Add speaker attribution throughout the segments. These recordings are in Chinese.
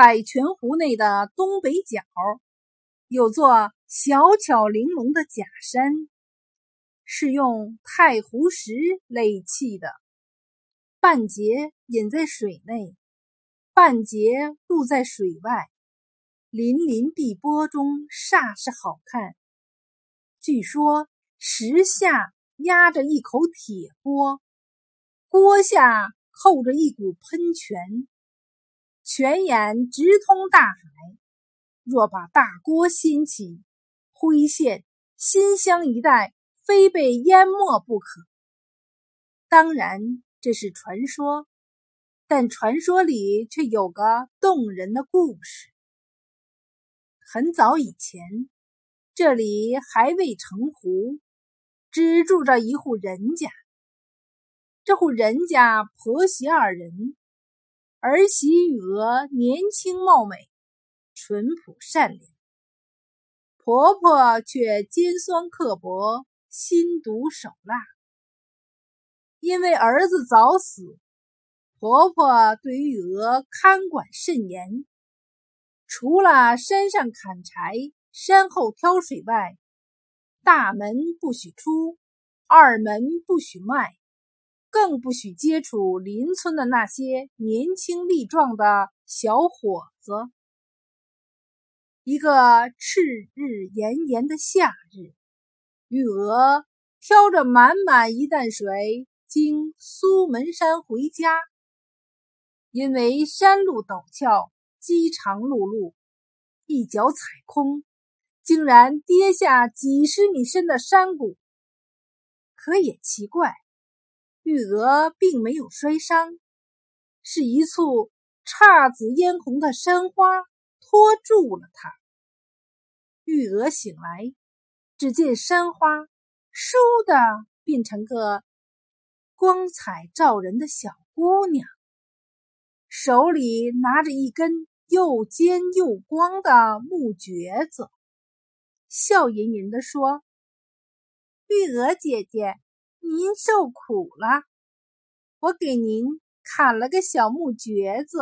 Speaker 1: 百泉湖内的东北角，有座小巧玲珑的假山，是用太湖石垒砌的，半截隐在水内，半截露在水外，粼粼碧波中煞是好看。据说石下压着一口铁锅，锅下扣着一股喷泉。泉眼直通大海，若把大锅掀起，辉县、新乡一带非被淹没不可。当然这是传说，但传说里却有个动人的故事。很早以前，这里还未成湖，只住着一户人家。这户人家婆媳二人。儿媳玉娥年轻貌美，淳朴善良；婆婆却尖酸刻薄，心毒手辣。因为儿子早死，婆婆对玉娥看管甚严，除了山上砍柴、山后挑水外，大门不许出，二门不许迈。更不许接触邻村的那些年轻力壮的小伙子。一个炽日炎炎的夏日，玉娥挑着满满一担水经苏门山回家，因为山路陡峭，饥肠辘辘，一脚踩空，竟然跌下几十米深的山谷。可也奇怪。玉娥并没有摔伤，是一簇姹紫嫣红的山花托住了她。玉娥醒来，只见山花倏地变成个光彩照人的小姑娘，手里拿着一根又尖又光的木橛子，笑吟吟地说：“玉娥姐姐。”您受苦了，我给您砍了个小木橛子，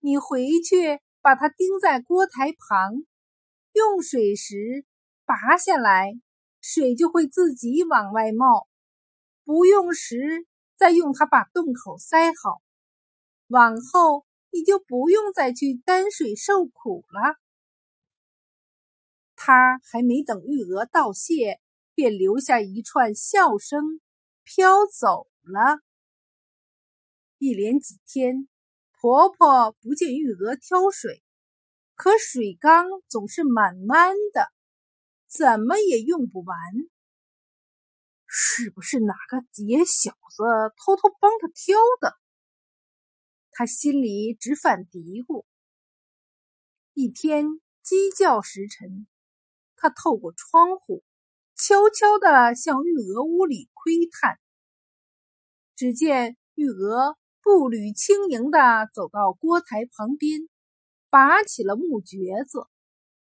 Speaker 1: 你回去把它钉在锅台旁，用水时拔下来，水就会自己往外冒；不用时再用它把洞口塞好，往后你就不用再去担水受苦了。他还没等玉娥道谢。便留下一串笑声，飘走了。一连几天，婆婆不见玉娥挑水，可水缸总是满满的，怎么也用不完。是不是哪个野小子偷偷帮她挑的？她心里直犯嘀咕。一天鸡叫时辰，她透过窗户。悄悄地向玉娥屋里窥探，只见玉娥步履轻盈地走到锅台旁边，拔起了木橛子，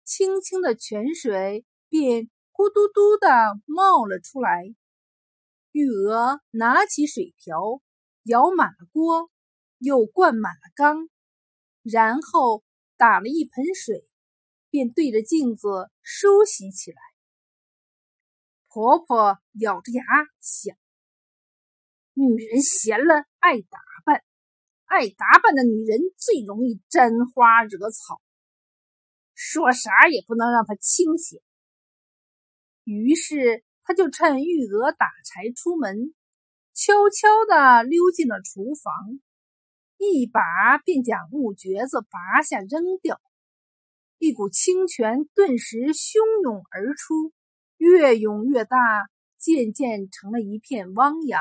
Speaker 1: 清清的泉水便咕嘟嘟地冒了出来。玉娥拿起水瓢，舀满了锅，又灌满了缸，然后打了一盆水，便对着镜子梳洗起来。婆婆咬着牙想：“女人闲了爱打扮，爱打扮的女人最容易沾花惹草。说啥也不能让她清闲。”于是，她就趁玉娥打柴出门，悄悄地溜进了厨房，一把便将木橛子拔下扔掉，一股清泉顿时汹涌而出。越涌越大，渐渐成了一片汪洋。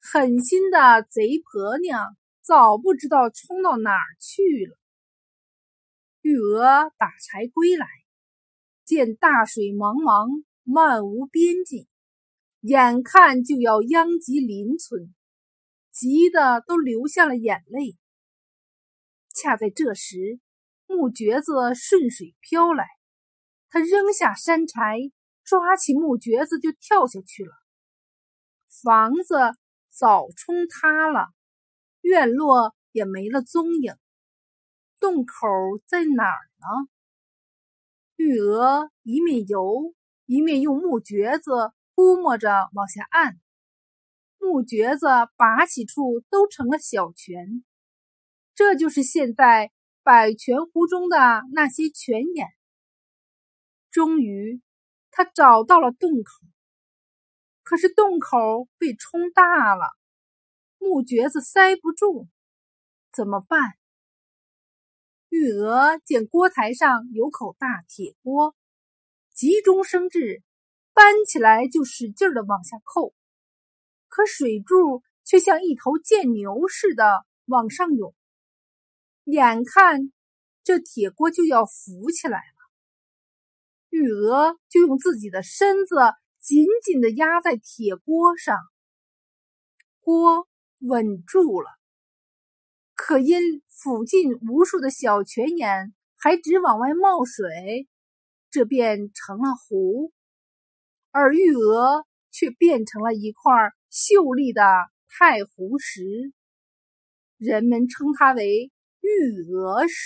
Speaker 1: 狠心的贼婆娘早不知道冲到哪儿去了。玉娥打柴归来，见大水茫茫，漫无边际，眼看就要殃及邻村，急得都流下了眼泪。恰在这时，木橛子顺水飘来。他扔下山柴，抓起木橛子就跳下去了。房子早冲塌了，院落也没了踪影。洞口在哪儿呢？玉娥一面游，一面用木橛子估摸着往下按。木橛子拔起处都成了小泉，这就是现在百泉湖中的那些泉眼。终于，他找到了洞口，可是洞口被冲大了，木橛子塞不住，怎么办？玉娥见锅台上有口大铁锅，急中生智，搬起来就使劲的往下扣。可水柱却像一头贱牛似的往上涌，眼看这铁锅就要浮起来了，玉娥就用自己的身子紧紧的压在铁锅上，锅稳住了。可因附近无数的小泉眼还直往外冒水，这便成了湖，而玉娥却变成了一块。秀丽的太湖石，人们称它为玉娥石。